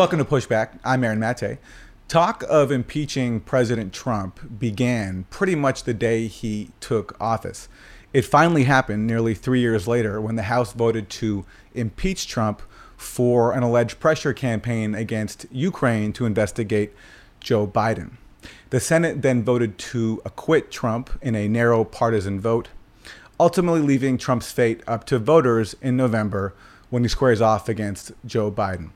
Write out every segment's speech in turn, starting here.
Welcome to Pushback. I'm Aaron Mate. Talk of impeaching President Trump began pretty much the day he took office. It finally happened nearly three years later when the House voted to impeach Trump for an alleged pressure campaign against Ukraine to investigate Joe Biden. The Senate then voted to acquit Trump in a narrow partisan vote, ultimately leaving Trump's fate up to voters in November when he squares off against Joe Biden.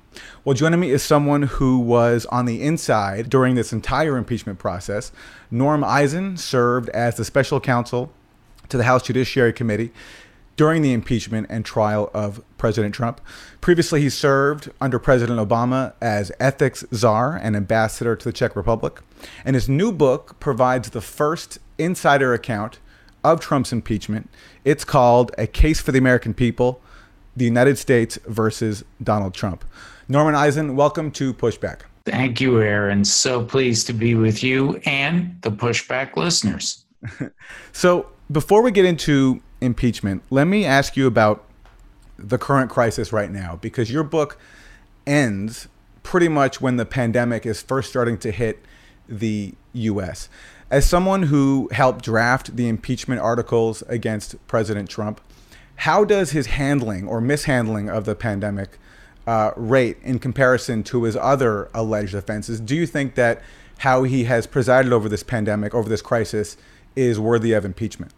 Well, joining me is someone who was on the inside during this entire impeachment process. Norm Eisen served as the special counsel to the House Judiciary Committee during the impeachment and trial of President Trump. Previously, he served under President Obama as ethics czar and ambassador to the Czech Republic. And his new book provides the first insider account of Trump's impeachment. It's called A Case for the American People The United States versus Donald Trump. Norman Eisen, welcome to Pushback. Thank you, Aaron. So pleased to be with you and the Pushback listeners. so, before we get into impeachment, let me ask you about the current crisis right now, because your book ends pretty much when the pandemic is first starting to hit the U.S. As someone who helped draft the impeachment articles against President Trump, how does his handling or mishandling of the pandemic uh, rate in comparison to his other alleged offenses? Do you think that how he has presided over this pandemic, over this crisis, is worthy of impeachment?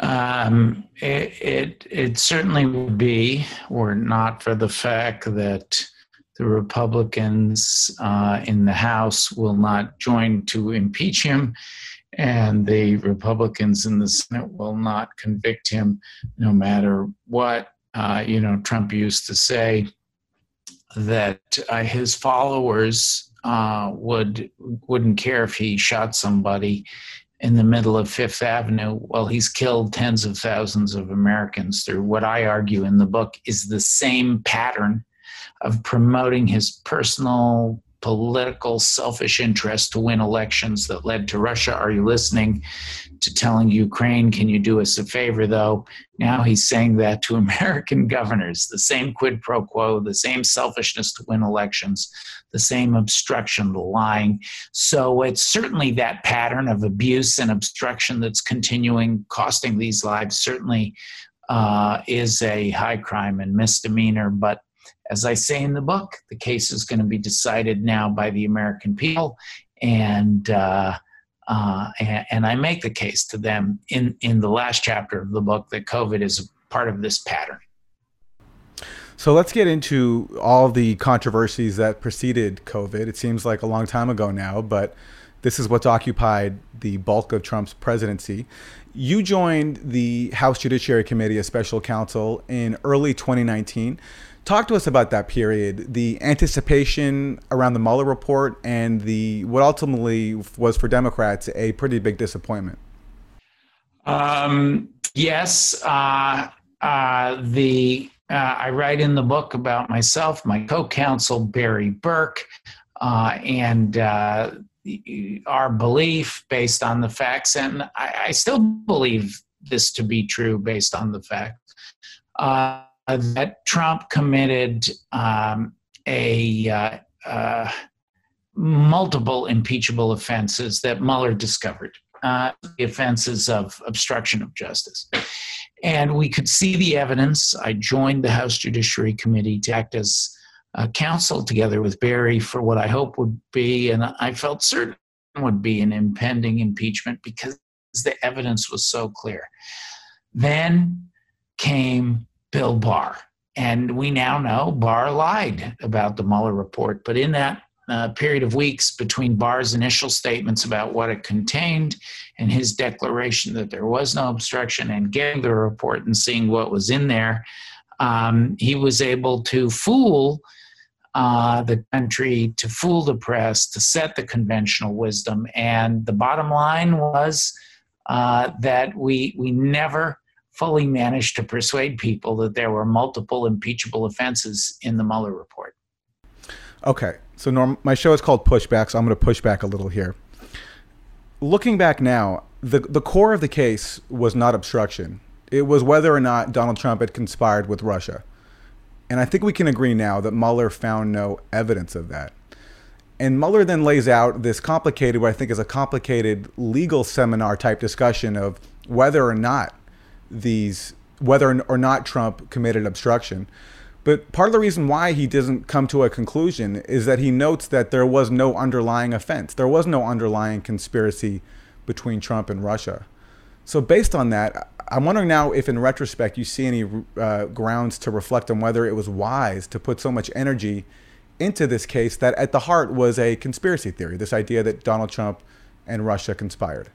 Um, it, it, it certainly would be, were not for the fact that the Republicans uh, in the House will not join to impeach him, and the Republicans in the Senate will not convict him, no matter what. Uh, you know, Trump used to say that uh, his followers uh, would wouldn't care if he shot somebody in the middle of Fifth Avenue. Well, he's killed tens of thousands of Americans through what I argue in the book is the same pattern of promoting his personal political selfish interest to win elections that led to Russia. Are you listening? To telling Ukraine, can you do us a favor, though? Now he's saying that to American governors. The same quid pro quo, the same selfishness to win elections, the same obstruction, the lying. So it's certainly that pattern of abuse and obstruction that's continuing, costing these lives, certainly uh, is a high crime and misdemeanor. But as I say in the book, the case is going to be decided now by the American people, and uh, uh, and, and, I make the case to them in in the last chapter of the book that COVID is part of this pattern. So let's get into all the controversies that preceded COVID. It seems like a long time ago now, but this is what's occupied the bulk of Trump's presidency. You joined the House Judiciary Committee as special counsel in early 2019. Talk to us about that period, the anticipation around the Mueller report, and the what ultimately was for Democrats a pretty big disappointment. Um, yes, uh, uh, the uh, I write in the book about myself, my co-counsel Barry Berke, uh, and uh, our belief based on the facts, and I, I, still believe this to be true based on the facts uh, that Trump committed um, a uh, uh, multiple impeachable offenses that Mueller discovered, uh, the offenses of obstruction of justice. And we could see the evidence. I joined the House Judiciary Committee to act as uh, counsel together with Barry for what I hope would be, and I felt certain would be an impending impeachment because the evidence was so clear. Then came Bill Barr. And we now know Barr lied about the Mueller report. But in that uh, period of weeks between Barr's initial statements about what it contained and his declaration that there was no obstruction and getting the report and seeing what was in there, um, he was able to fool uh, the country, to fool the press, to set the conventional wisdom. And the bottom line was uh, that we, we never fully managed to persuade people that there were multiple impeachable offenses in the Mueller report. Okay, so Norm, my show is called Pushback, so I'm going to push back a little here. Looking back now, the the core of the case was not obstruction. It was whether or not Donald Trump had conspired with Russia. And I think we can agree now that Mueller found no evidence of that. And Mueller then lays out this complicated, what I think is a complicated legal seminar type discussion of whether or not these, whether or not Trump committed obstruction. But part of the reason why he doesn't come to a conclusion is that he notes that there was no underlying offense. There was no underlying conspiracy between Trump and Russia. So, based on that, I'm wondering now if, in retrospect, you see any uh, grounds to reflect on whether it was wise to put so much energy into this case that at the heart was a conspiracy theory, this idea that Donald Trump and Russia conspired?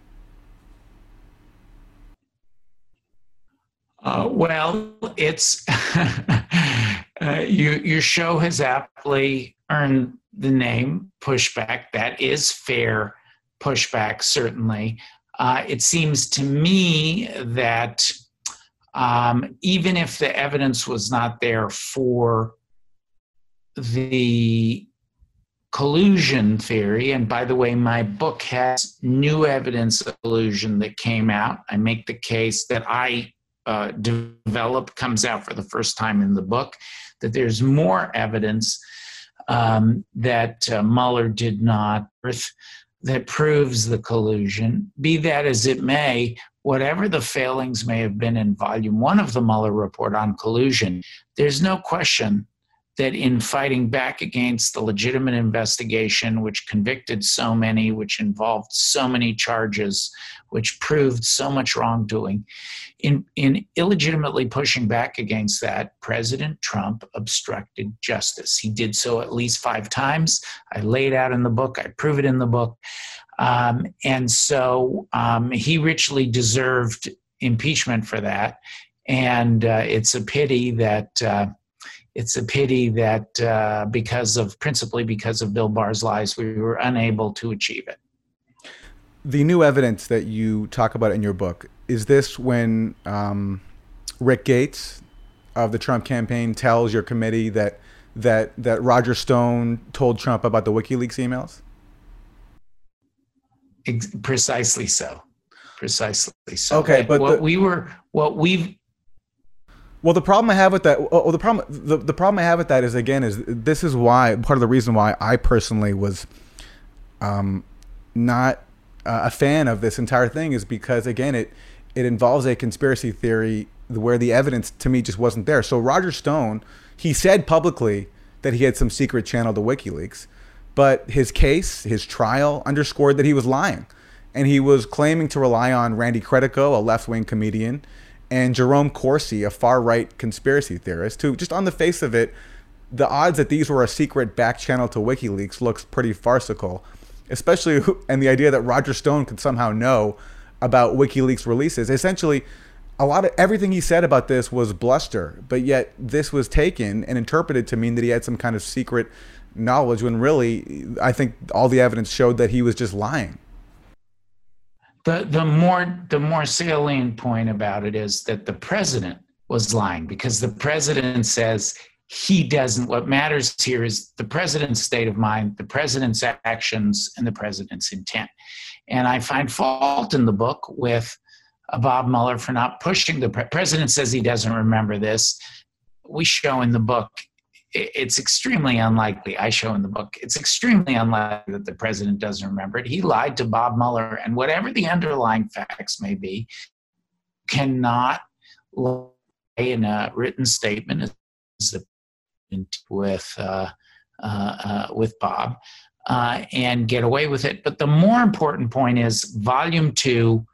Uh, well, it's uh, you, your show has aptly earned the name pushback. That is fair pushback, certainly. Uh, it seems to me that um, even if the evidence was not there for the collusion theory, and by the way, my book has new evidence of collusion that came out. I make the case that I uh, develop comes out for the first time in the book that there's more evidence um, that uh, Mueller did not that proves the collusion. Be that as it may, whatever the failings may have been in volume one of the Mueller report on collusion, there's no question that in fighting back against the legitimate investigation, which convicted so many, which involved so many charges, which proved so much wrongdoing, in, in illegitimately pushing back against that, President Trump obstructed justice. He did so at least five times. I laid out in the book, I prove it in the book. Um, and so um, he richly deserved impeachment for that. And uh, it's a pity that. Uh, it's a pity that uh, because of principally because of Bill Barr's lies, we were unable to achieve it. The new evidence that you talk about in your book is this when um, Rick Gates of the Trump campaign tells your committee that that that Roger Stone told Trump about the WikiLeaks emails. precisely so. Precisely so. Okay, but what the, we were, what we've well, the problem I have with that, well, the problem, the, the problem I have with that is again is this is why part of the reason why I personally was, um, not uh, a fan of this entire thing is because again it it involves a conspiracy theory where the evidence to me just wasn't there. So Roger Stone, he said publicly that he had some secret channel to WikiLeaks, but his case, his trial underscored that he was lying, and he was claiming to rely on Randy Credico, a left wing comedian and Jerome Corsi, a far right conspiracy theorist, who just on the face of it, the odds that these were a secret back channel to WikiLeaks looks pretty farcical, especially and the idea that Roger Stone could somehow know about WikiLeaks releases. Essentially, a lot of everything he said about this was bluster, but yet this was taken and interpreted to mean that he had some kind of secret knowledge when really I think all the evidence showed that he was just lying the the more the more salient point about it is that the president was lying because the president says he doesn't what matters here is the president's state of mind the president's actions and the president's intent. And i find fault in the book with uh, bob mueller for not pushing the pre- president says he doesn't remember this. We show in the book it's extremely unlikely, I show in the book, it's extremely unlikely that the president doesn't remember it. He lied to Bob Mueller, and whatever the underlying facts may be, cannot lie in a written statement with uh, uh, uh, with Bob uh, and get away with it. But the more important point is volume two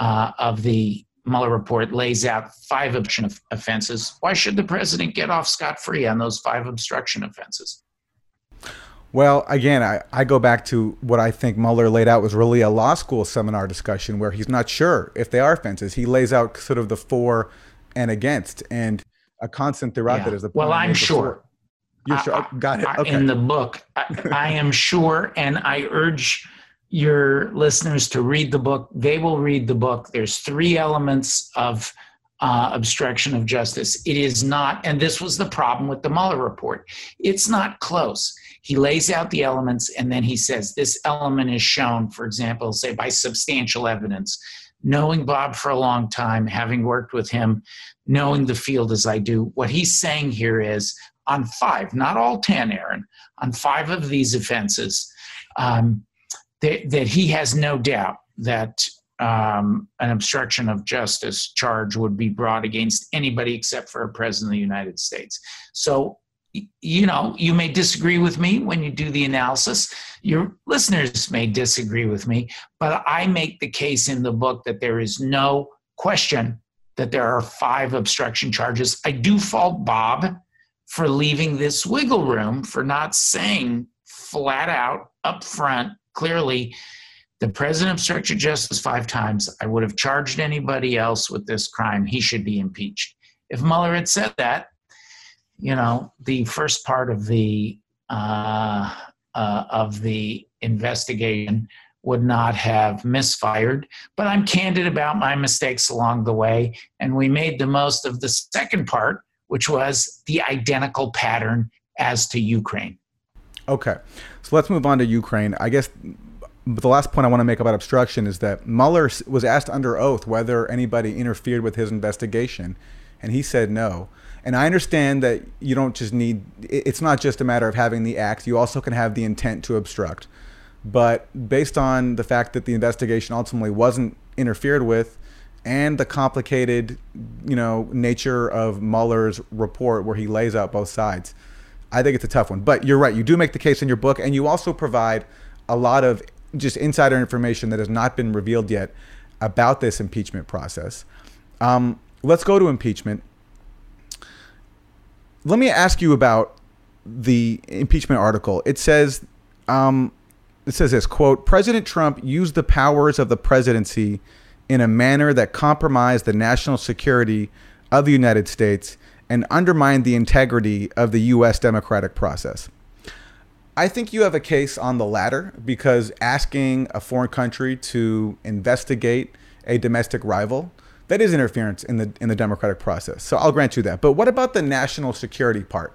uh, of the Mueller report lays out five obstruction offenses. Why should the president get off scot free on those five obstruction offenses? Well, again, I, I go back to what I think Mueller laid out was really a law school seminar discussion where he's not sure if they are offenses. He lays out sort of the for and against, and a constant throughout yeah. that is the. Well, I'm sure. You're sure. I, Got it. Okay. In the book, I, I am sure, and I urge your listeners to read the book. They will read the book. There's three elements of uh, obstruction of justice. It is not, and this was the problem with the Mueller report. It's not close. He lays out the elements and then he says this element is shown, for example, say by substantial evidence knowing Bob for a long time, having worked with him, knowing the field as I do, what he's saying here is on five, not all 10, Aaron, on five of these offenses, um, that, that he has no doubt that um, an obstruction of justice charge would be brought against anybody except for a president of the United States. So, you know, you may disagree with me when you do the analysis. Your listeners may disagree with me, but I make the case in the book that there is no question that there are five obstruction charges. I do fault Bob for leaving this wiggle room, for not saying flat out up front clearly the president obstructed justice five times. I would have charged anybody else with this crime. He should be impeached. If Mueller had said that, you know, the first part of the uh, uh, of the investigation would not have misfired. But I'm candid about my mistakes along the way, and we made the most of the second part, which was the identical pattern as to Ukraine. Okay, so let's move on to Ukraine. I guess the last point I want to make about obstruction is that Mueller was asked under oath whether anybody interfered with his investigation, and he said no. And I understand that you don't just need, it's not just a matter of having the act, you also can have the intent to obstruct. But based on the fact that the investigation ultimately wasn't interfered with, and the complicated, you know, nature of Mueller's report where he lays out both sides, I think it's a tough one. But you're right, you do make the case in your book, and you also provide a lot of just insider information that has not been revealed yet about this impeachment process. Um, let's go to impeachment. Let me ask you about the impeachment article. It says, um, it says this quote: President Trump used the powers of the presidency in a manner that compromised the national security of the United States and undermined the integrity of the U.S. democratic process. I think you have a case on the latter because asking a foreign country to investigate a domestic rival that is interference in the in the democratic process. So I'll grant you that. But what about the national security part?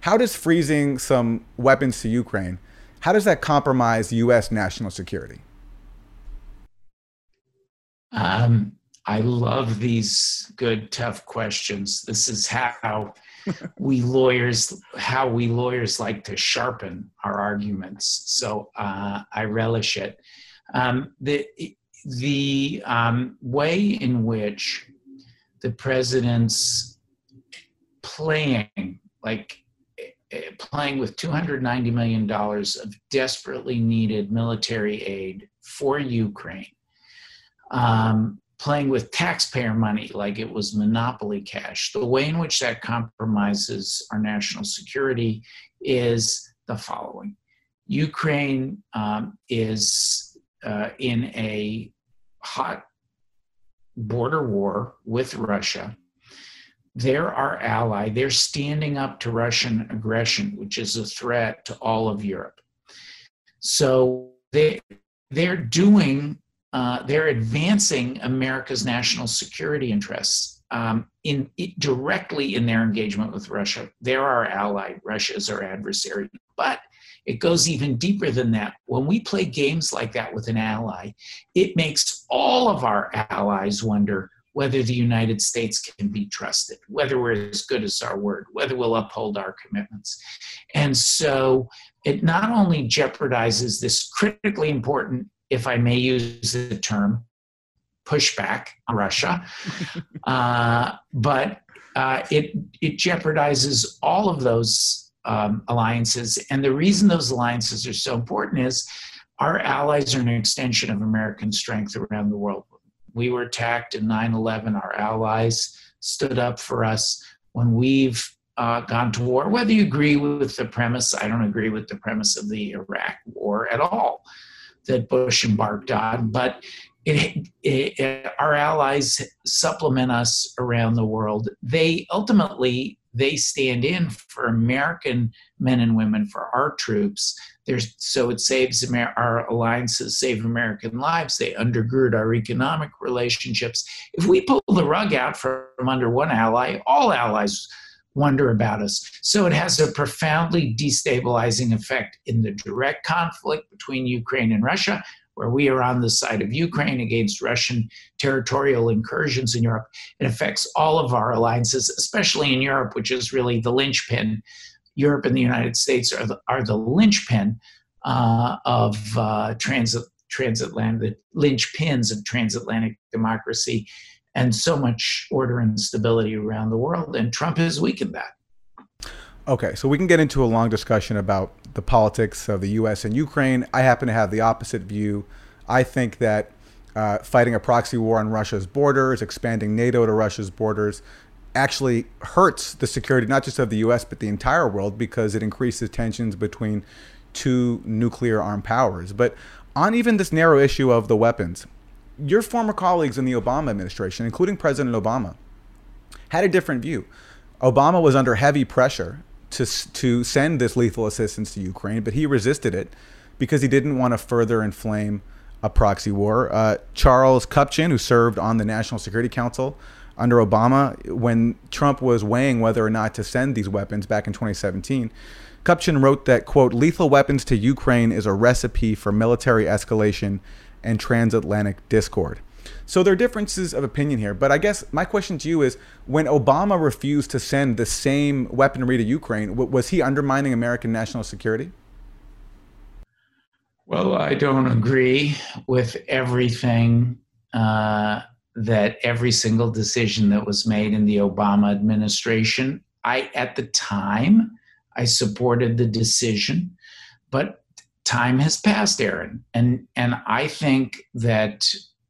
How does freezing some weapons to Ukraine how does that compromise U.S. national security? Um, I love these good, tough questions. This is how we lawyers how we lawyers like to sharpen our arguments. So uh, I relish it. Um, the the um, way in which the president's playing like eh, playing with $290 million of desperately needed military aid for Ukraine um, playing with taxpayer money like it was monopoly cash. The way in which that compromises our national security is the following Ukraine um, is uh, in a hot border war with Russia. They're our ally. They're standing up to Russian aggression, which is a threat to all of Europe. So they, they're doing uh, they're advancing America's national security interests um, in it, directly in their engagement with Russia. They're our ally. Russia is our adversary. But it goes even deeper than that. When we play games like that with an ally, it makes all of our allies wonder whether the United States can be trusted, whether we're as good as our word, whether we'll uphold our commitments. And so it not only jeopardizes this critically important if I may use the term, pushback on Russia. uh, but uh, it, it jeopardizes all of those um, alliances. And the reason those alliances are so important is our allies are an extension of American strength around the world. We were attacked in 9 11, our allies stood up for us when we've uh, gone to war. Whether you agree with the premise, I don't agree with the premise of the Iraq war at all that Bush embarked on, but it, it, it, our allies supplement us around the world. They ultimately they stand in for American men and women for our troops. There's, so it saves Amer- our alliances save American lives. They undergird our economic relationships. If we pull the rug out from under one ally, all allies wonder about us. So it has a profoundly destabilizing effect in the direct conflict between Ukraine and Russia, where we are on the side of Ukraine against Russian territorial incursions in Europe. It affects all of our alliances, especially in Europe, which is really the linchpin. Europe and the United States are the, are the linchpin uh, of uh, transit, transatlantic, linchpins of transatlantic democracy and so much order and stability around the world. And Trump has weakened that. Okay, so we can get into a long discussion about the politics of the U.S. and Ukraine. I happen to have the opposite view. I think that uh, fighting a proxy war on Russia's borders, expanding NATO to Russia's borders, actually hurts the security not just of the U.S. but the entire world because it increases tensions between two nuclear armed powers. But on even this narrow issue of the weapons, your former colleagues in the Obama administration, including President Obama, had a different view. Obama was under heavy pressure to to send this lethal assistance to Ukraine, but he resisted it because he didn't want to further inflame a proxy war. Uh, Charles Kupchan, who served on the National Security Council under Obama, when Trump was weighing whether or not to send these weapons back in 2017, Kupchan wrote that quote lethal weapons to Ukraine is a recipe for military escalation and transatlantic discord. So there are differences of opinion here, but I guess my question to you is when Obama refused to send the same weaponry to Ukraine, was he undermining American national security? Well, I don't agree with everything uh, that every single decision that was made in the Obama administration. I, at the time, I supported the decision, but time has passed, Aaron, and and I think that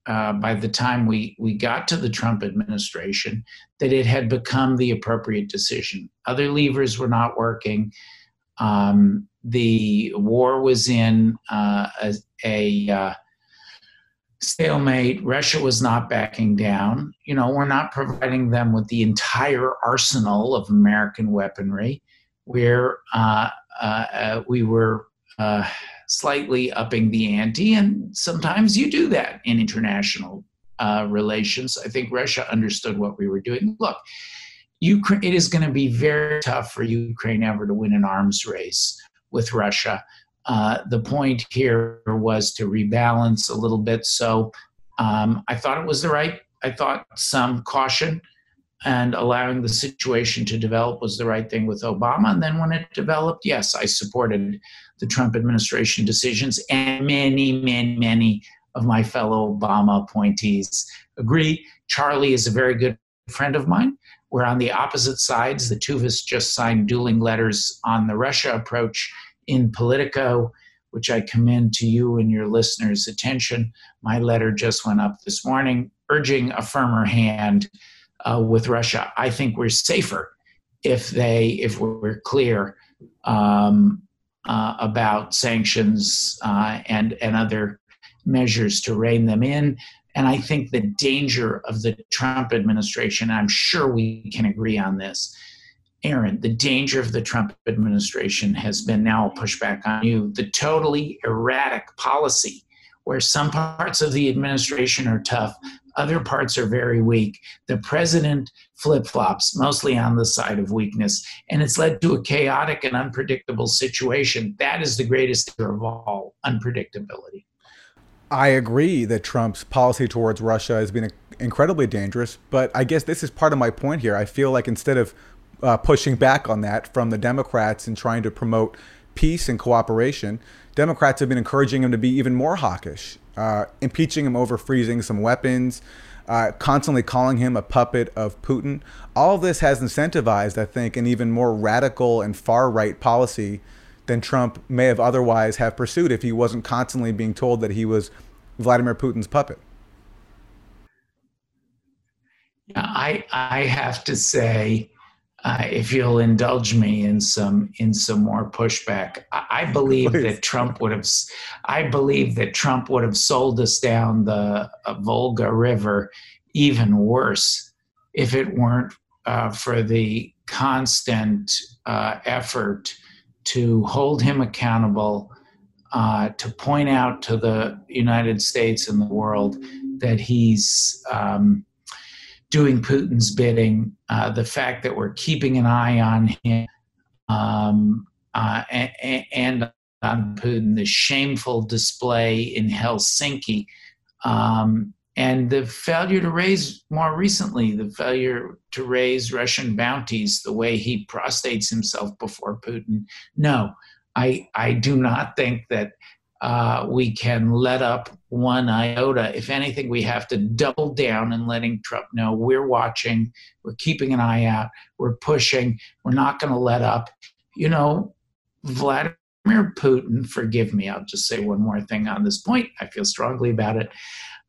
uh, by the time we, we got to the Trump administration that it had become the appropriate decision. Other levers were not working. Um, the war was in uh, a, a uh, stalemate. Russia was not backing down. You know, we're not providing them with the entire arsenal of American weaponry. Where uh, uh, uh, we were slightly upping the ante. And sometimes you do that in international uh, relations. I think Russia understood what we were doing. Look, Ukraine, it is going to be very tough for Ukraine ever to win an arms race with Russia. Uh, the point here was to rebalance a little bit. So um, I thought it was the right. I thought some caution and allowing the situation to develop was the right thing with Obama. And then when it developed, yes, I supported the Trump administration decisions, and many, many, many of my fellow Obama appointees agree. Charlie is a very good friend of mine. We're on the opposite sides. The two of us just signed dueling letters on the Russia approach in Politico, which I commend to you and your listeners' attention. My letter just went up this morning, urging a firmer hand uh, with Russia. I think we're safer if they, if we're clear um, uh, about sanctions uh, and and other measures to rein them in. And I think the danger of the Trump administration, I'm sure we can agree on this, Aaron, the danger of the Trump administration has been now a pushback on you, the totally erratic policy where some parts of the administration are tough, other parts are very weak. The president flip flops, mostly on the side of weakness, and it's led to a chaotic and unpredictable situation. That is the greatest of all unpredictability. I agree that Trump's policy towards Russia has been incredibly dangerous, but I guess this is part of my point here. I feel like instead of uh, pushing back on that from the Democrats and trying to promote peace and cooperation, Democrats have been encouraging him to be even more hawkish uh, impeaching him over freezing some weapons, uh, constantly calling him a puppet of Putin. All of this has incentivized, I think, an even more radical and far right policy than Trump may have otherwise have pursued if he wasn't constantly being told that he was Vladimir Putin's puppet. I I have to say uh, if you'll indulge me in some in some more pushback, I, I believe Please. that Trump would have. I believe that Trump would have sold us down the uh, Volga River even worse if it weren't uh, for the constant uh, effort to hold him accountable, uh, to point out to the United States and the world that he's. Um, doing Putin's bidding, uh, the fact that we're keeping an eye on him, um, uh, and, and, on Putin, the shameful display in Helsinki, um, and the failure to raise more recently, the failure to raise Russian bounties, the way he prostrates himself before Putin. No, I, I do not think that uh, we can let up one iota. If anything, we have to double down and letting Trump know we're watching, we're keeping an eye out, we're pushing, we're not going to let up. You know, Vladimir Putin, forgive me, I'll just say one more thing on this point. I feel strongly about it.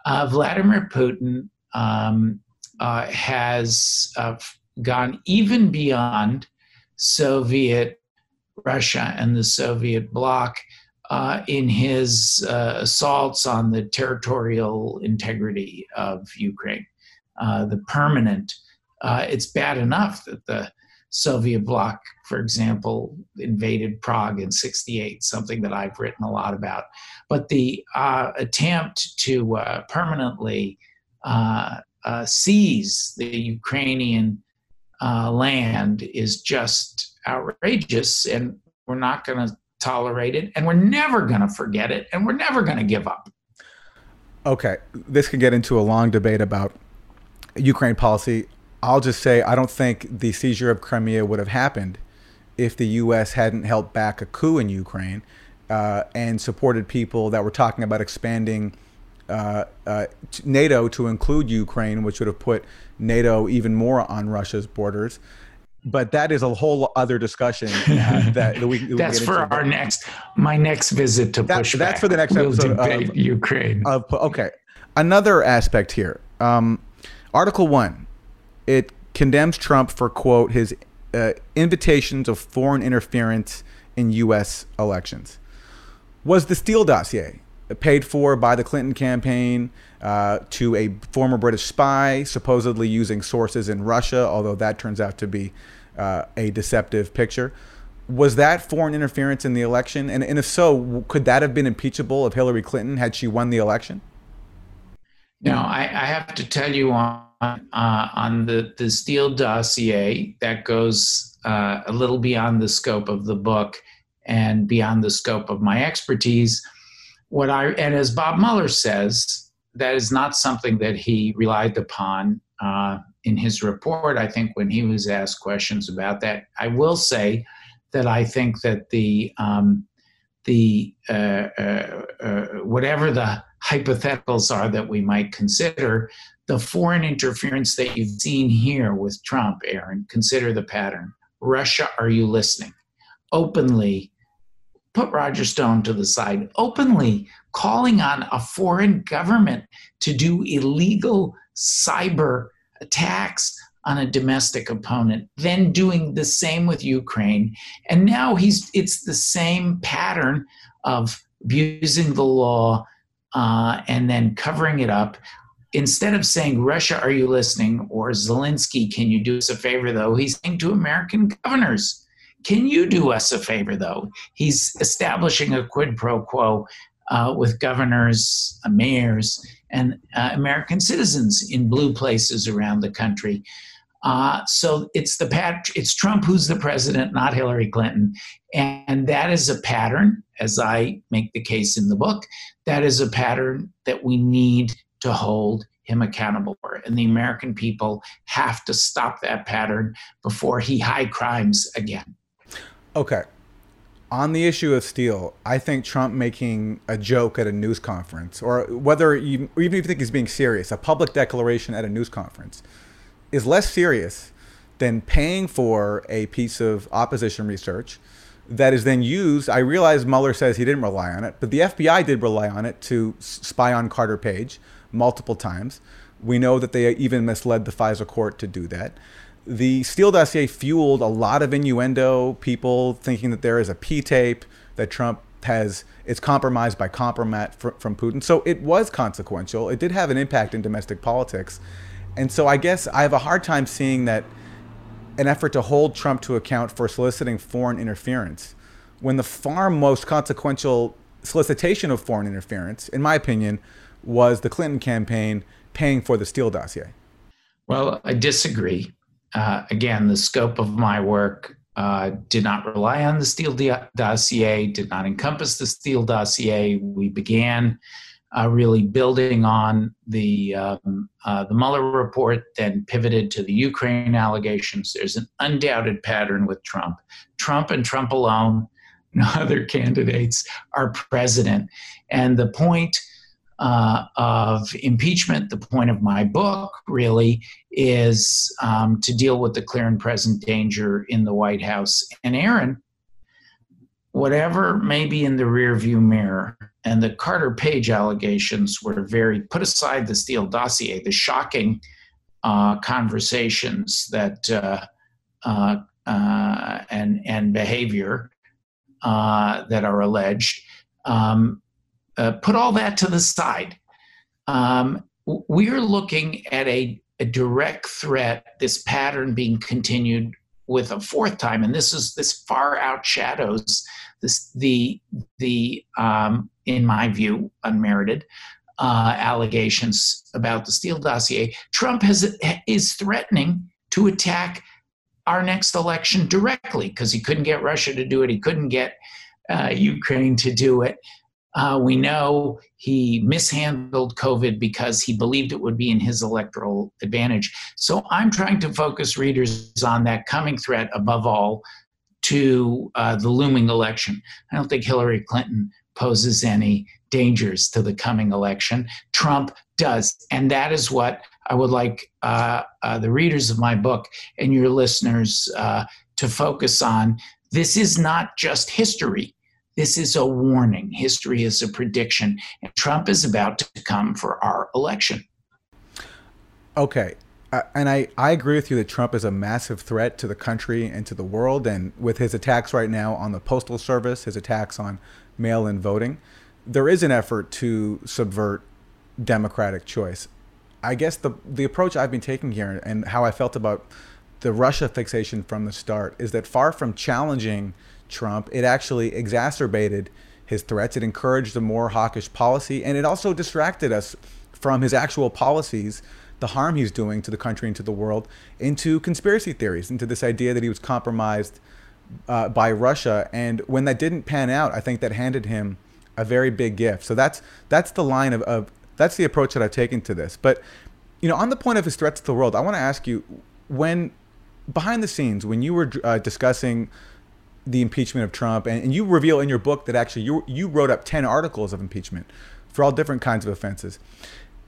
Uh, Vladimir Putin um, uh, has uh, gone even beyond Soviet Russia and the Soviet bloc uh, in his uh, assaults on the territorial integrity of Ukraine, uh, the permanent. Uh, it's bad enough that the Soviet bloc, for example, invaded Prague in 68, something that I've written a lot about. But the uh, attempt to uh, permanently seize the Ukrainian land is just outrageous, and we're not going to tolerate it, and we're never going to forget it, and we're never going to give up. Okay, this could get into a long debate about Ukraine policy. I'll just say I don't think the seizure of Crimea would have happened if the U.S. hadn't held back a coup in Ukraine uh, and supported people that were talking about expanding uh, uh, NATO to include Ukraine, which would have put NATO even more on Russia's borders but that is a whole other discussion uh, that, that, we, that's for our next my next visit to that, pushback. That's for the next we'll episode of Ukraine. Of, okay, another aspect here. Um, Article one, it condemns Trump for quote his uh, invitations of foreign interference in U.S. elections. Was the Steele dossier paid for by the Clinton campaign? Uh, to a former British spy, supposedly using sources in Russia, although that turns out to be uh, a deceptive picture. Was that foreign interference in the election? And, and if so, could that have been impeachable of Hillary Clinton had she won the election? Now, I, I have to tell you on uh, on the the Steele dossier that goes uh, a little beyond the scope of the book and beyond the scope of my expertise. What I and as Bob Mueller says, that is not something that he relied upon uh, in his report. I think when he was asked questions about that, I will say that I think that the um, the uh, uh, uh whatever the hypotheticals are that we might consider, the foreign interference that you've seen here with Trump, Aaron, consider the pattern. Russia, are you listening? Openly put Roger Stone to the side, openly calling on a foreign government to do illegal cyber attacks on a domestic opponent, then doing the same with Ukraine. And now he's it's the same pattern of abusing the law uh, and then covering it up. Instead of saying, Russia, are you listening? Or Zelensky, can you do us a favor, though? He's saying to American governors, can you do us a favor, though? He's establishing a quid pro quo uh, with governors, uh, mayors, and uh, American citizens in blue places around the country. Uh, so it's the pat- it's Trump who's the president, not Hillary Clinton, and that is a pattern, as I make the case in the book. That is a pattern that we need to hold him accountable for, and the American people have to stop that pattern before he high crimes again. Okay. On the issue of Steele, I think Trump making a joke at a news conference, or whether you, or even if you think he's being serious, a public declaration at a news conference, is less serious than paying for a piece of opposition research that is then used. I realize Mueller says he didn't rely on it, but the FBI did rely on it to spy on Carter Page multiple times. We know that they even misled the FISA court to do that the Steele dossier fueled a lot of innuendo, people thinking that there is a P tape, that Trump has, it's compromised by compromise from Putin. So it was consequential. It did have an impact in domestic politics. And so I guess I have a hard time seeing that an effort to hold Trump to account for soliciting foreign interference when the far most consequential solicitation of foreign interference, in my opinion, was the Clinton campaign paying for the Steele dossier. Well, I disagree uh, again, the scope of my work uh, did not rely on the Steele dossier, did not encompass the Steele dossier. We began uh, really building on the um, uh, the Mueller report, then pivoted to the Ukraine allegations. There's an undoubted pattern with Trump. Trump and Trump alone, no other candidates are president. And the point uh, of impeachment, the point of my book really is um, to deal with the clear and present danger in the White House. And Aaron, whatever may be in the rearview mirror, and the Carter Page allegations were very put aside the Steele dossier, the shocking uh, conversations that uh, uh, uh and and behavior uh, that are alleged. Um, uh, put all that to the side. Um, we're looking at a, a direct threat, this pattern being continued with a fourth time, and this is this far outshadows this the the um, in my view unmerited uh, allegations about the Steele dossier. Trump has is threatening to attack our next election directly because he couldn't get Russia to do it. He couldn't get uh, Ukraine to do it. Uh, we know he mishandled COVID because he believed it would be in his electoral advantage. So I'm trying to focus readers on that coming threat above all to uh, the looming election. I don't think Hillary Clinton poses any dangers to the coming election. Trump does. And that is what I would like uh, uh, the readers of my book and your listeners uh, to focus on. This is not just history. This is a warning. History is a prediction, and Trump is about to come for our election. Okay. Uh, and I, I agree with you that Trump is a massive threat to the country and to the world. And with his attacks right now on the Postal Service, his attacks on mail in voting, there is an effort to subvert democratic choice. I guess the, the approach I've been taking here and how I felt about the Russia fixation from the start is that far from challenging Trump, it actually exacerbated his threats. It encouraged a more hawkish policy, and it also distracted us from his actual policies, the harm he's doing to the country and to the world, into conspiracy theories, into this idea that he was compromised uh, by Russia. And when that didn't pan out, I think that handed him a very big gift. So that's that's the line of, of that's the approach that I've taken to this. But you know, on the point of his threats to the world, I want to ask you when behind the scenes when you were uh, discussing the impeachment of Trump, and, and you reveal in your book that actually you you wrote up ten articles of impeachment for all different kinds of offenses.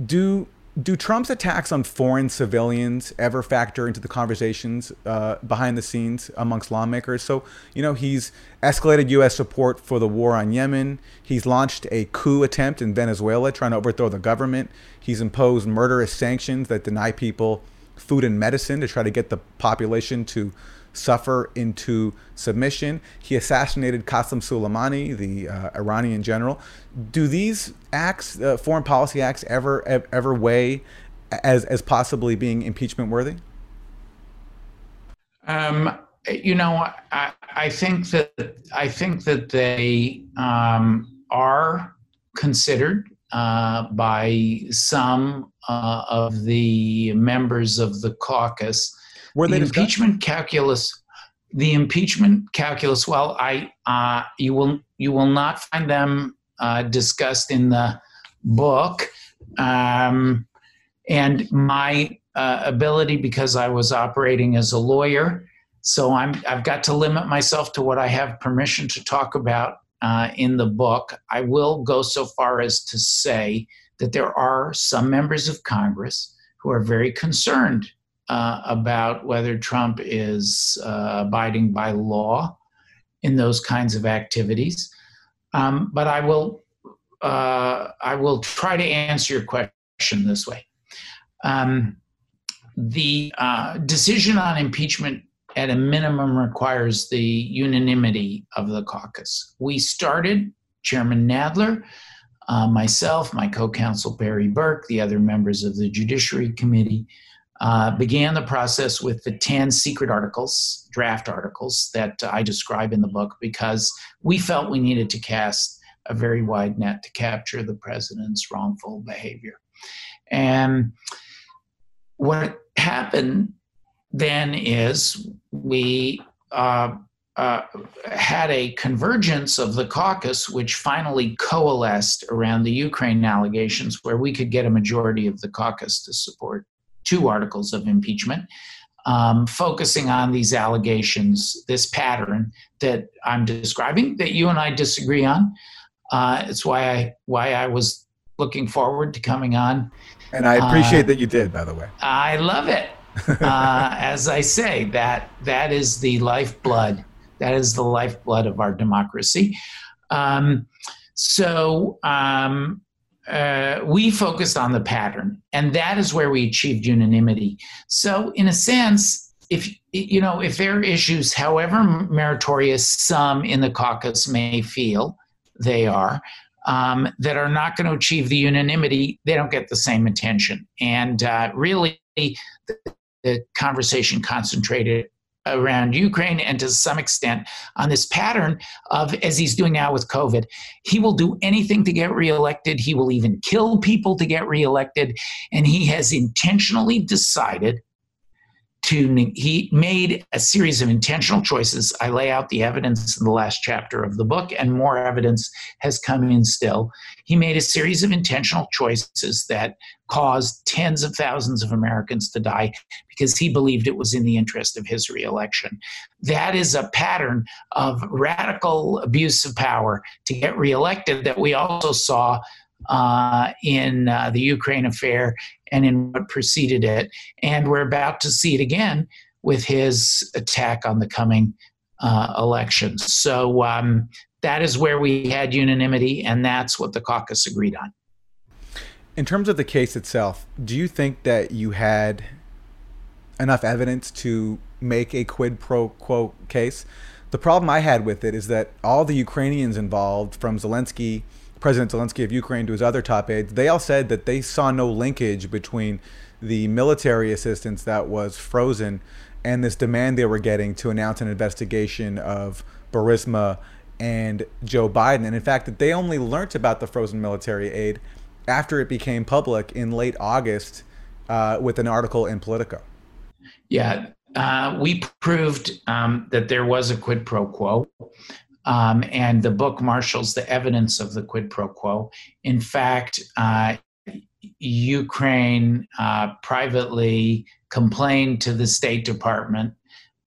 Do do Trump's attacks on foreign civilians ever factor into the conversations uh, behind the scenes amongst lawmakers? So, you know, he's escalated U.S. support for the war on Yemen. He's launched a coup attempt in Venezuela, trying to overthrow the government. He's imposed murderous sanctions that deny people food and medicine to try to get the population to suffer into submission. He assassinated Qasem Soleimani, the uh, Iranian general. Do these acts, uh, foreign policy acts, ever ever weigh as as possibly being impeachment worthy? Um, you know, I, I think that I think that they um, are considered uh, by some uh, of the members of the caucus were the impeachment calculus? The impeachment calculus. Well, I uh, you will you will not find them uh, discussed in the book, um, and my uh, ability because I was operating as a lawyer. So I'm I've got to limit myself to what I have permission to talk about uh, in the book. I will go so far as to say that there are some members of Congress who are very concerned uh, about whether Trump is uh, abiding by law in those kinds of activities. Um, but I will uh, I will try to answer your question this way. Um, the uh, decision on impeachment at a minimum requires the unanimity of the caucus. We started, Chairman Nadler, uh, myself, my co counsel Barry Berke, the other members of the Judiciary Committee, uh, began the process with the 10 secret articles, draft articles that I describe in the book because we felt we needed to cast a very wide net to capture the president's wrongful behavior. And what happened then is we uh, uh, had a convergence of the caucus, which finally coalesced around the Ukraine allegations, where we could get a majority of the caucus to support two articles of impeachment, um, focusing on these allegations, this pattern that I'm describing, that you and I disagree on. Uh, it's why I why I was looking forward to coming on. And I appreciate uh, that you did, by the way. I love it. uh, as I say, that that is the lifeblood. That is the lifeblood of our democracy. Um, so um, uh, we focused on the pattern, and that is where we achieved unanimity. So, in a sense, if you know, if there are issues, however meritorious some in the caucus may feel they are, um, that are not going to achieve the unanimity, they don't get the same attention. And uh, really, the, the conversation concentrated around Ukraine and to some extent on this pattern of, as he's doing now with COVID, he will do anything to get reelected. He will even kill people to get reelected. And he has intentionally decided to he made a series of intentional choices. I lay out the evidence in the last chapter of the book and more evidence has come in still. He made a series of intentional choices that caused tens of thousands of americans to die because he believed it was in the interest of his reelection. That is a pattern of radical abuse of power to get reelected that we also saw uh, in uh, the Ukraine affair and in what preceded it. And we're about to see it again with his attack on the coming uh, elections. So um, that is where we had unanimity, and that's what the caucus agreed on. In terms of the case itself, do you think that you had enough evidence to make a quid pro quo case? The problem I had with it is that all the Ukrainians involved, from Zelensky President Zelensky of Ukraine to his other top aides, they all said that they saw no linkage between the military assistance that was frozen and this demand they were getting to announce an investigation of Burisma and Joe Biden. And in fact, that they only learned about the frozen military aid after it became public in late August uh, with an article in Politico. Yeah, uh, we proved um, that there was a quid pro quo. Um, and the book marshals the evidence of the quid pro quo. In fact, uh, Ukraine uh, privately complained to the State Department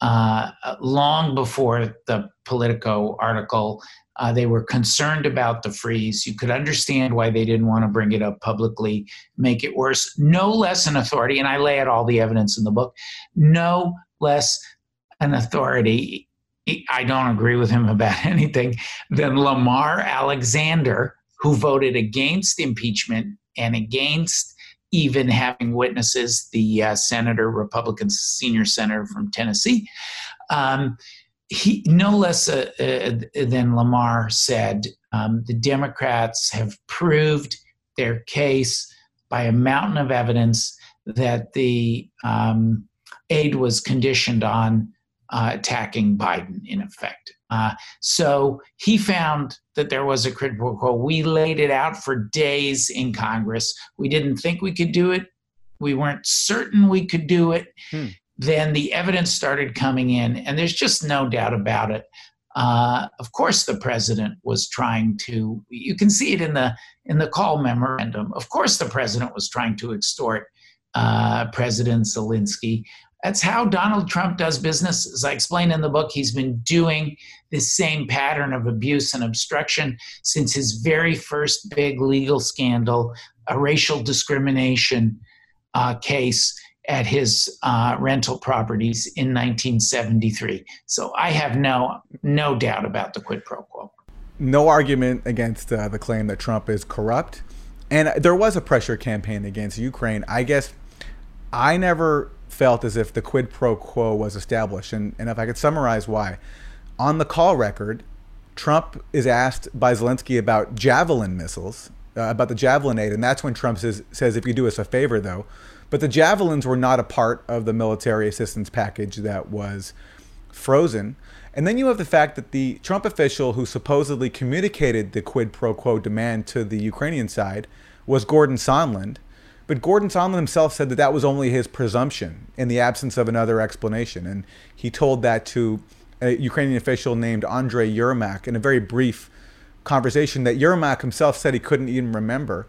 uh, long before the Politico article. Uh, they were concerned about the freeze. You could understand why they didn't want to bring it up publicly, make it worse. No less an authority, and I lay out all the evidence in the book, no less an authority I don't agree with him about anything, than Lamar Alexander, who voted against impeachment and against even having witnesses, the uh, senator, Republican senior senator from Tennessee. Um, he, no less uh, uh, than Lamar said, um, the Democrats have proved their case by a mountain of evidence that the um, aid was conditioned on uh, attacking Biden, in effect. Uh, so he found that there was a pro quo. We laid it out for days in Congress. We didn't think we could do it. We weren't certain we could do it. Hmm. Then the evidence started coming in, and there's just no doubt about it. Uh, of course, the president was trying to. You can see it in the in the call memorandum. Of course, the president was trying to extort uh, President Zelensky. That's how Donald Trump does business. As I explained in the book, he's been doing this same pattern of abuse and obstruction since his very first big legal scandal, a racial discrimination uh, case at his uh, rental properties in 1973. So I have no no doubt about the quid pro quo. No argument against uh, the claim that Trump is corrupt, and there was a pressure campaign against Ukraine. I guess I never felt as if the quid pro quo was established. And, and if I could summarize why. On the call record, Trump is asked by Zelensky about Javelin missiles, uh, about the Javelin aid. And that's when Trump says, says, if you do us a favor, though. But the Javelins were not a part of the military assistance package that was frozen. And then you have the fact that the Trump official who supposedly communicated the quid pro quo demand to the Ukrainian side was Gordon Sondland. But Gordon Sondland himself said that that was only his presumption in the absence of another explanation. And he told that to a Ukrainian official named Andrei Yermak in a very brief conversation that Yermak himself said he couldn't even remember.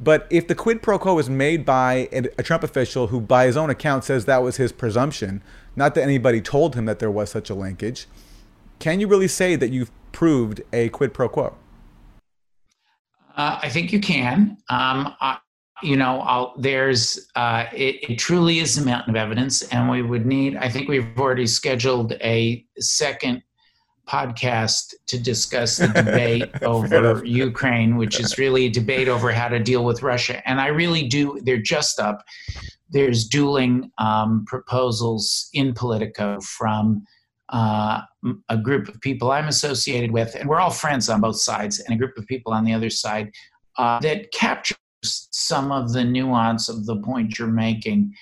But if the quid pro quo was made by a Trump official who, by his own account, says that was his presumption, not that anybody told him that there was such a linkage, can you really say that you've proved a quid pro quo? Uh, I think you can. Um, I, you know, I'll, there's uh, it, it, truly is a mountain of evidence, and we would need. I think we've already scheduled a second podcast to discuss the debate over Ukraine, which is really a debate over how to deal with Russia. And I really do. They're just up. There's dueling um, proposals in Politico from uh, a group of people I'm associated with, and we're all friends on both sides, and a group of people on the other side uh, that captures some of the nuance of the point you're making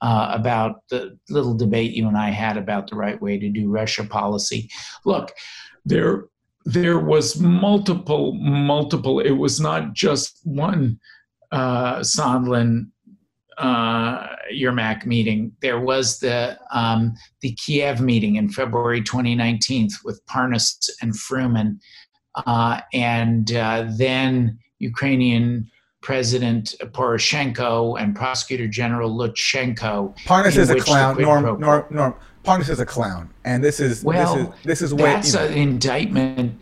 uh, about the little debate you and I had about the right way to do Russia policy. Look, there there was multiple multiple. It was not just one uh, Sondland uh, Yermak meeting. There was the um, the Kiev meeting in February 2019 with Parnas and Fruman, uh, and uh, then Ukrainian President Poroshenko and Prosecutor General Lutsenko. Parnas is a clown. Norm, Norm, Norm, Parnas is a clown, and this is well, this is this is way, that's you know. an indictment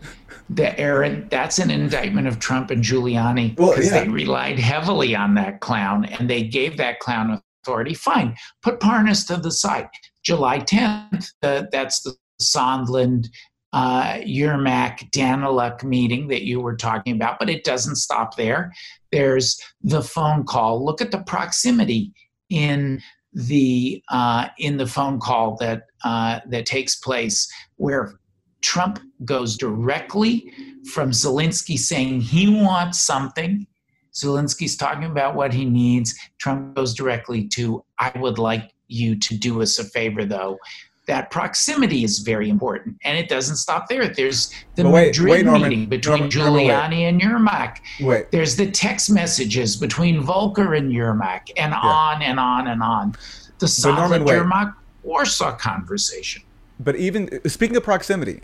the Aaron, that's an indictment of Trump and Giuliani because well, yeah. they relied heavily on that clown and they gave that clown authority. Fine, put Parnas to the side. July 10th, uh, that's the Sondland, uh, Yermak, Danylyuk meeting that you were talking about, but it doesn't stop there. There's the phone call. Look at the proximity in the uh, in the phone call that uh, that takes place where Trump goes directly from Zelensky saying he wants something. Zelensky's talking about what he needs. Trump goes directly to, I would like you to do us a favor, though. That proximity is very important, and it doesn't stop there. There's the wait, Madrid wait, Norman, meeting between Norman, Giuliani Norman, and Yermak. Wait. There's the text messages between Volker and Yermak, and yeah. on and on and on. The Sondland Yermak Warsaw conversation. But even speaking of proximity,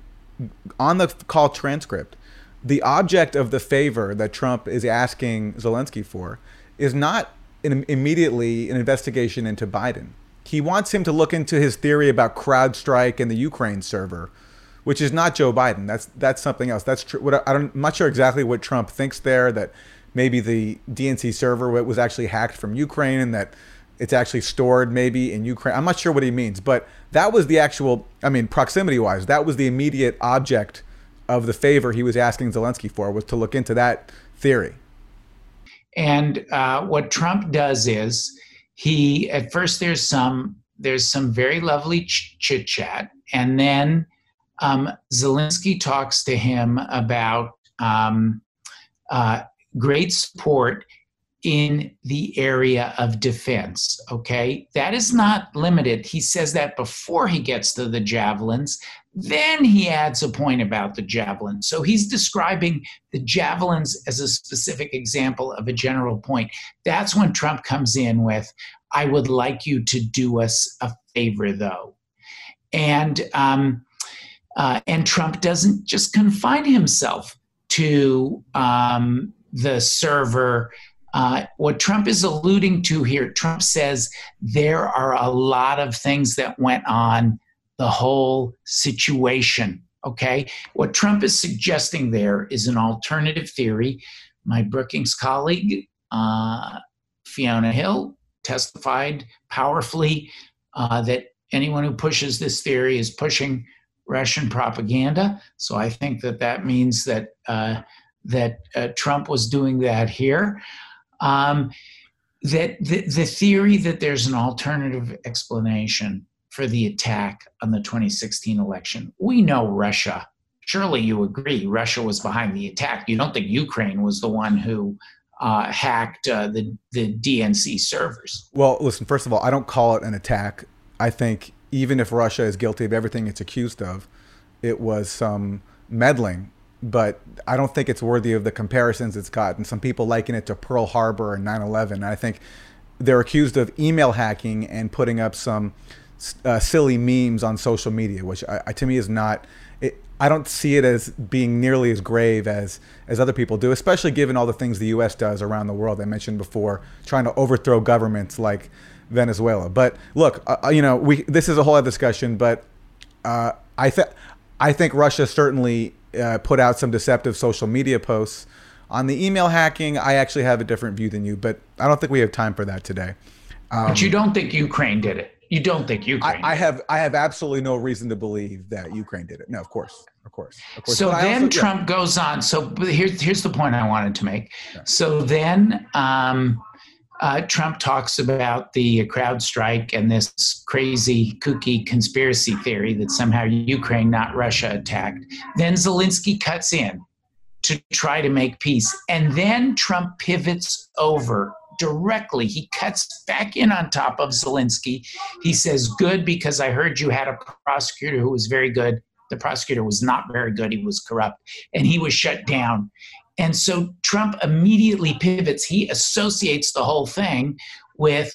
on the call transcript, the object of the favor that Trump is asking Zelensky for is not an, immediately an investigation into Biden. He wants him to look into his theory about CrowdStrike and the Ukraine server, which is not Joe Biden. That's that's something else. That's. What I, am not sure exactly what Trump thinks there. That maybe the DNC server was actually hacked from Ukraine and that it's actually stored maybe in Ukraine. I'm not sure what he means, but that was the actual, I mean, proximity wise, that was the immediate object of the favor he was asking Zelensky for was to look into that theory. And uh, what Trump does is he, at first, there's some there's some very lovely ch- chit chat, and then um, Zelensky talks to him about um, uh, great support in the area of defense. Okay, that is not limited. He says that before he gets to the javelins. Then he adds a point about the javelin. So he's describing the javelins as a specific example of a general point. That's when Trump comes in with, I would like you to do us a favor, though. And, um, uh, and Trump doesn't just confine himself to um, the server uh, what Trump is alluding to here, Trump says there are a lot of things that went on the whole situation. Okay. What Trump is suggesting there is an alternative theory. My Brookings colleague, uh, Fiona Hill, testified powerfully uh, that anyone who pushes this theory is pushing Russian propaganda. So I think that that means that uh, that uh, Trump was doing that here. Um, that the, the theory that there's an alternative explanation for the attack on the 2016 election. We know Russia. Surely you agree Russia was behind the attack. You don't think Ukraine was the one who uh, hacked uh, the the DNC servers? Well, listen. First of all, I don't call it an attack. I think even if Russia is guilty of everything it's accused of, it was some meddling but I don't think it's worthy of the comparisons it's gotten. Some people liken it to Pearl Harbor and 9/11. I think they're accused of email hacking and putting up some uh, silly memes on social media, which I, I, to me is not. It, I don't see it as being nearly as grave as as other people do, especially given all the things the U.S. does around the world. I mentioned before, trying to overthrow governments like Venezuela. But look, uh, uh you know, we this is a whole other discussion. But uh, I think I think Russia certainly uh, put out some deceptive social media posts. On the email hacking, I actually have a different view than you, but I don't think we have time for that today. Um, but you don't think Ukraine did it? You don't think Ukraine? I, I, have I have absolutely no reason to believe that Ukraine did it. No, of course, of course, of course. So but then also, Trump yeah. goes on. So here's here's the point I wanted to make. So then um, uh, Trump talks about the CrowdStrike and this crazy kooky conspiracy theory that somehow Ukraine, not Russia, attacked. Then Zelensky cuts in to try to make peace, and then Trump pivots over directly. He cuts back in on top of Zelensky. He says, Good, because I heard you had a prosecutor who was very good. The prosecutor was not very good. He was corrupt, and he was shut down. And so Trump immediately pivots. He associates the whole thing with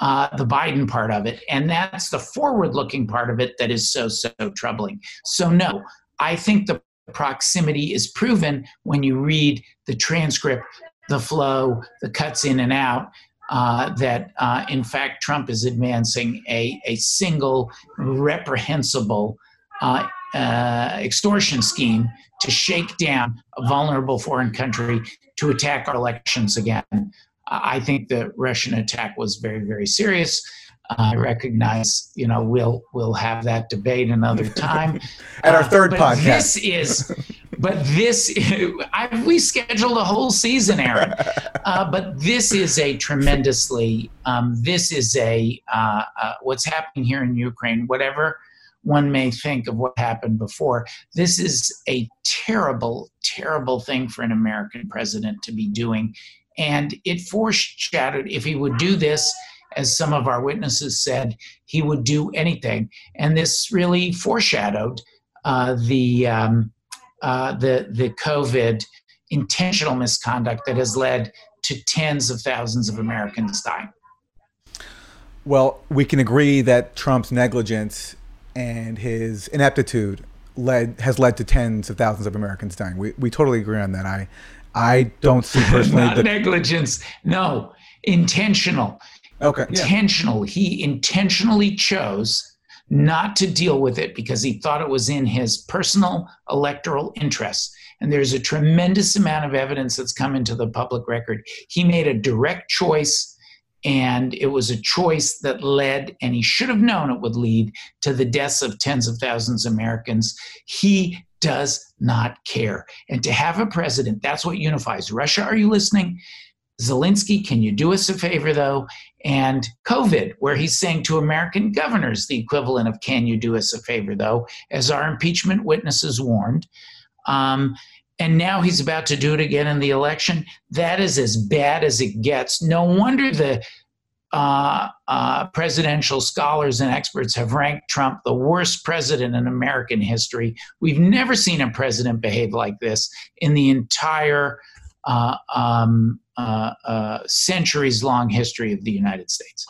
uh, the Biden part of it. And that's the forward looking part of it that is so, so troubling. So, no, I think the proximity is proven when you read the transcript the flow, the cuts in and out, uh, that uh, in fact Trump is advancing a, a single reprehensible uh, uh, extortion scheme to shake down a vulnerable foreign country to attack our elections again. I think the Russian attack was very, very serious. I recognize, you know, we'll we'll have that debate another time. At our third uh, podcast. This is but this, I, we scheduled a whole season, Aaron. Uh, but this is a tremendously, um, this is a, uh, uh, what's happening here in Ukraine, whatever one may think of what happened before, this is a terrible, terrible thing for an American president to be doing. And it foreshadowed if he would do this, as some of our witnesses said, he would do anything. And this really foreshadowed uh, the. Um, uh, the the COVID intentional misconduct that has led to tens of thousands of Americans dying. Well, we can agree that Trump's negligence and his ineptitude led has led to tens of thousands of Americans dying. We we totally agree on that. I I don't see personally the negligence. No, intentional. Okay. Intentional. Yeah. He intentionally chose not to deal with it because he thought it was in his personal electoral interests. And there's a tremendous amount of evidence that's come into the public record. He made a direct choice, and it was a choice that led, and he should have known it would lead to the deaths of tens of thousands of Americans. He does not care. And to have a president, that's what unifies. Russia, are you listening? Zelensky, can you do us a favor though? And COVID, where he's saying to American governors the equivalent of, can you do us a favor though, as our impeachment witnesses warned. Um, and now he's about to do it again in the election. That is as bad as it gets. No wonder the uh, uh, presidential scholars and experts have ranked Trump the worst president in American history. We've never seen a president behave like this in the entire uh, um, uh, uh, centuries long history of the United States.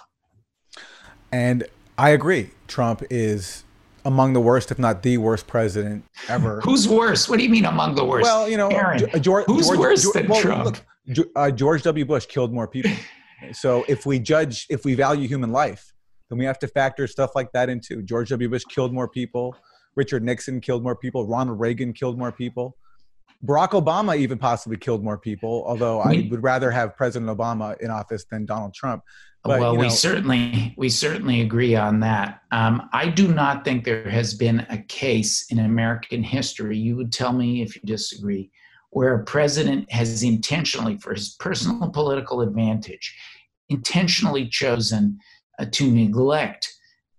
And I agree. Trump is among the worst, if not the worst president ever. Who's worse? What do you mean among the worst? Well, you know, Aaron, George, who's George, worse George, than well, Trump? Look, uh, George W. Bush killed more people. so if we judge, if we value human life, then we have to factor stuff like that into. George W. Bush killed more people. Richard Nixon killed more people. Ronald Reagan killed more people. Barack Obama even possibly killed more people, although I would rather have President Obama in office than Donald Trump. But, well, you know, we certainly we certainly agree on that. Um, I do not think there has been a case in American history. You would tell me if you disagree, where a president has intentionally, for his personal political advantage, intentionally chosen uh, to neglect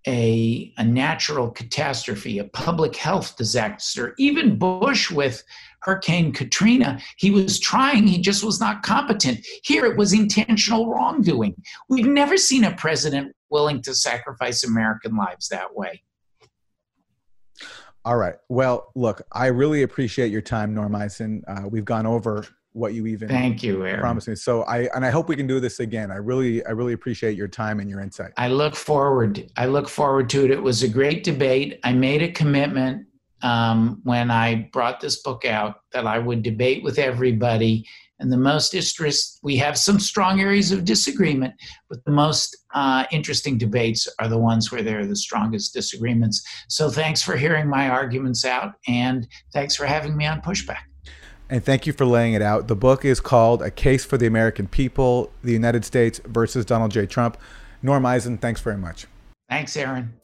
a, a natural catastrophe, a public health disaster. Even Bush with Hurricane Katrina, he was trying, he just was not competent. Here it was intentional wrongdoing. We've never seen a president willing to sacrifice American lives that way. All right. Well, look, I really appreciate your time, Norm Eisen. Uh, we've gone over what you even thank you Aaron. promised me. So I and I hope we can do this again. I really I really appreciate your time and your insight. I look forward. I look forward to it. It was a great debate. I made a commitment um, when I brought this book out that I would debate with everybody. And the most interest, we have some strong areas of disagreement, but the most uh, interesting debates are the ones where there are the strongest disagreements. So thanks for hearing my arguments out, and thanks for having me on Pushback. And thank you for laying it out. The book is called A Case for the American People, the United States versus Donald J. Trump. Norm Eisen, thanks very much. Thanks, Aaron.